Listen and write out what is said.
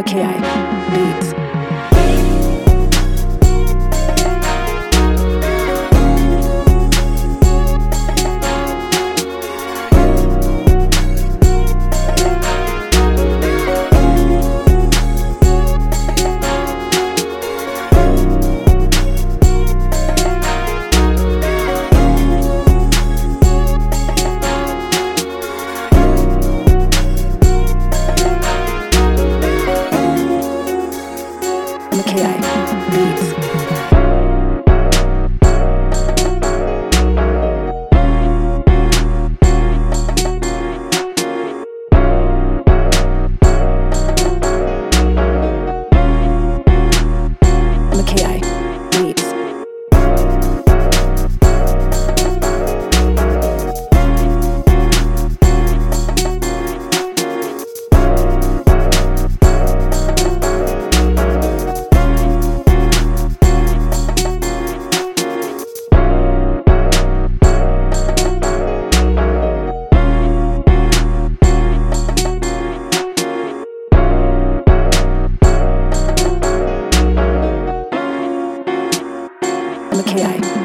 McKay. Beats. Mackay Beats. Mackay